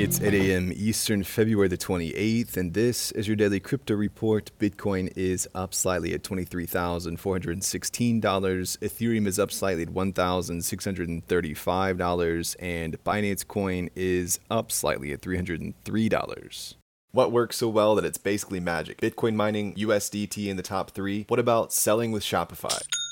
It's 8 a.m. Eastern, February the 28th, and this is your daily crypto report. Bitcoin is up slightly at $23,416. Ethereum is up slightly at $1,635, and Binance Coin is up slightly at $303. What works so well that it's basically magic? Bitcoin mining, USDT in the top three. What about selling with Shopify?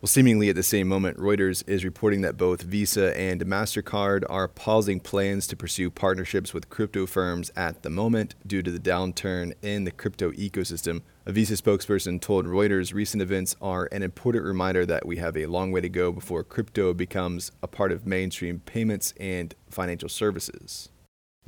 Well, seemingly at the same moment, Reuters is reporting that both Visa and MasterCard are pausing plans to pursue partnerships with crypto firms at the moment due to the downturn in the crypto ecosystem. A Visa spokesperson told Reuters recent events are an important reminder that we have a long way to go before crypto becomes a part of mainstream payments and financial services.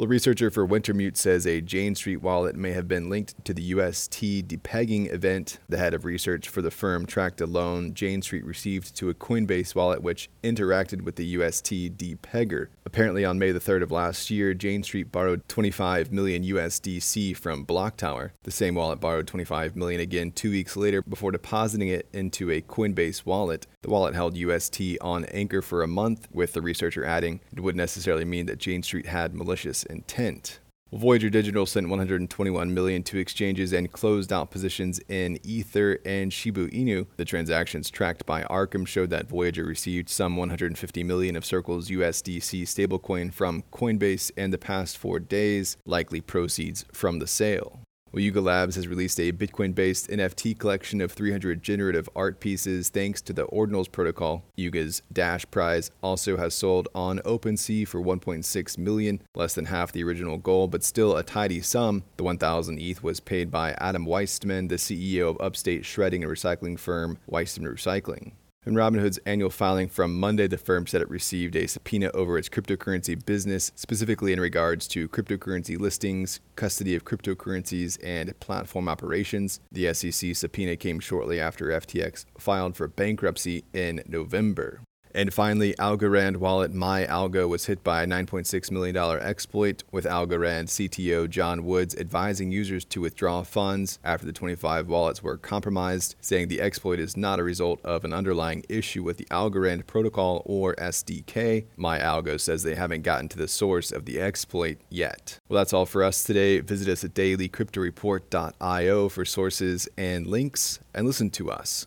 Well, researcher for Wintermute says a Jane Street wallet may have been linked to the UST depegging event. The head of research for the firm tracked a loan Jane Street received to a Coinbase wallet which interacted with the UST depegger. Apparently, on May the 3rd of last year, Jane Street borrowed 25 million USDC from BlockTower. The same wallet borrowed 25 million again two weeks later before depositing it into a Coinbase wallet. The wallet held UST on anchor for a month, with the researcher adding it wouldn't necessarily mean that Jane Street had malicious intent. Voyager Digital sent 121 million to exchanges and closed out positions in Ether and Shiba Inu. The transactions tracked by Arkham showed that Voyager received some 150 million of Circle's USDC stablecoin from Coinbase in the past 4 days, likely proceeds from the sale. Yuga Labs has released a Bitcoin based NFT collection of 300 generative art pieces thanks to the Ordinals protocol. Yuga's Dash prize also has sold on OpenSea for 1.6 million, less than half the original goal, but still a tidy sum. The 1000 ETH was paid by Adam Weissman, the CEO of upstate shredding and recycling firm Weissman Recycling. In Robinhood's annual filing from Monday, the firm said it received a subpoena over its cryptocurrency business, specifically in regards to cryptocurrency listings, custody of cryptocurrencies, and platform operations. The SEC subpoena came shortly after FTX filed for bankruptcy in November. And finally, Algorand wallet MyAlgo was hit by a $9.6 million exploit, with Algorand CTO John Woods advising users to withdraw funds after the 25 wallets were compromised, saying the exploit is not a result of an underlying issue with the Algorand protocol or SDK. MyAlgo says they haven't gotten to the source of the exploit yet. Well, that's all for us today. Visit us at dailycryptoreport.io for sources and links, and listen to us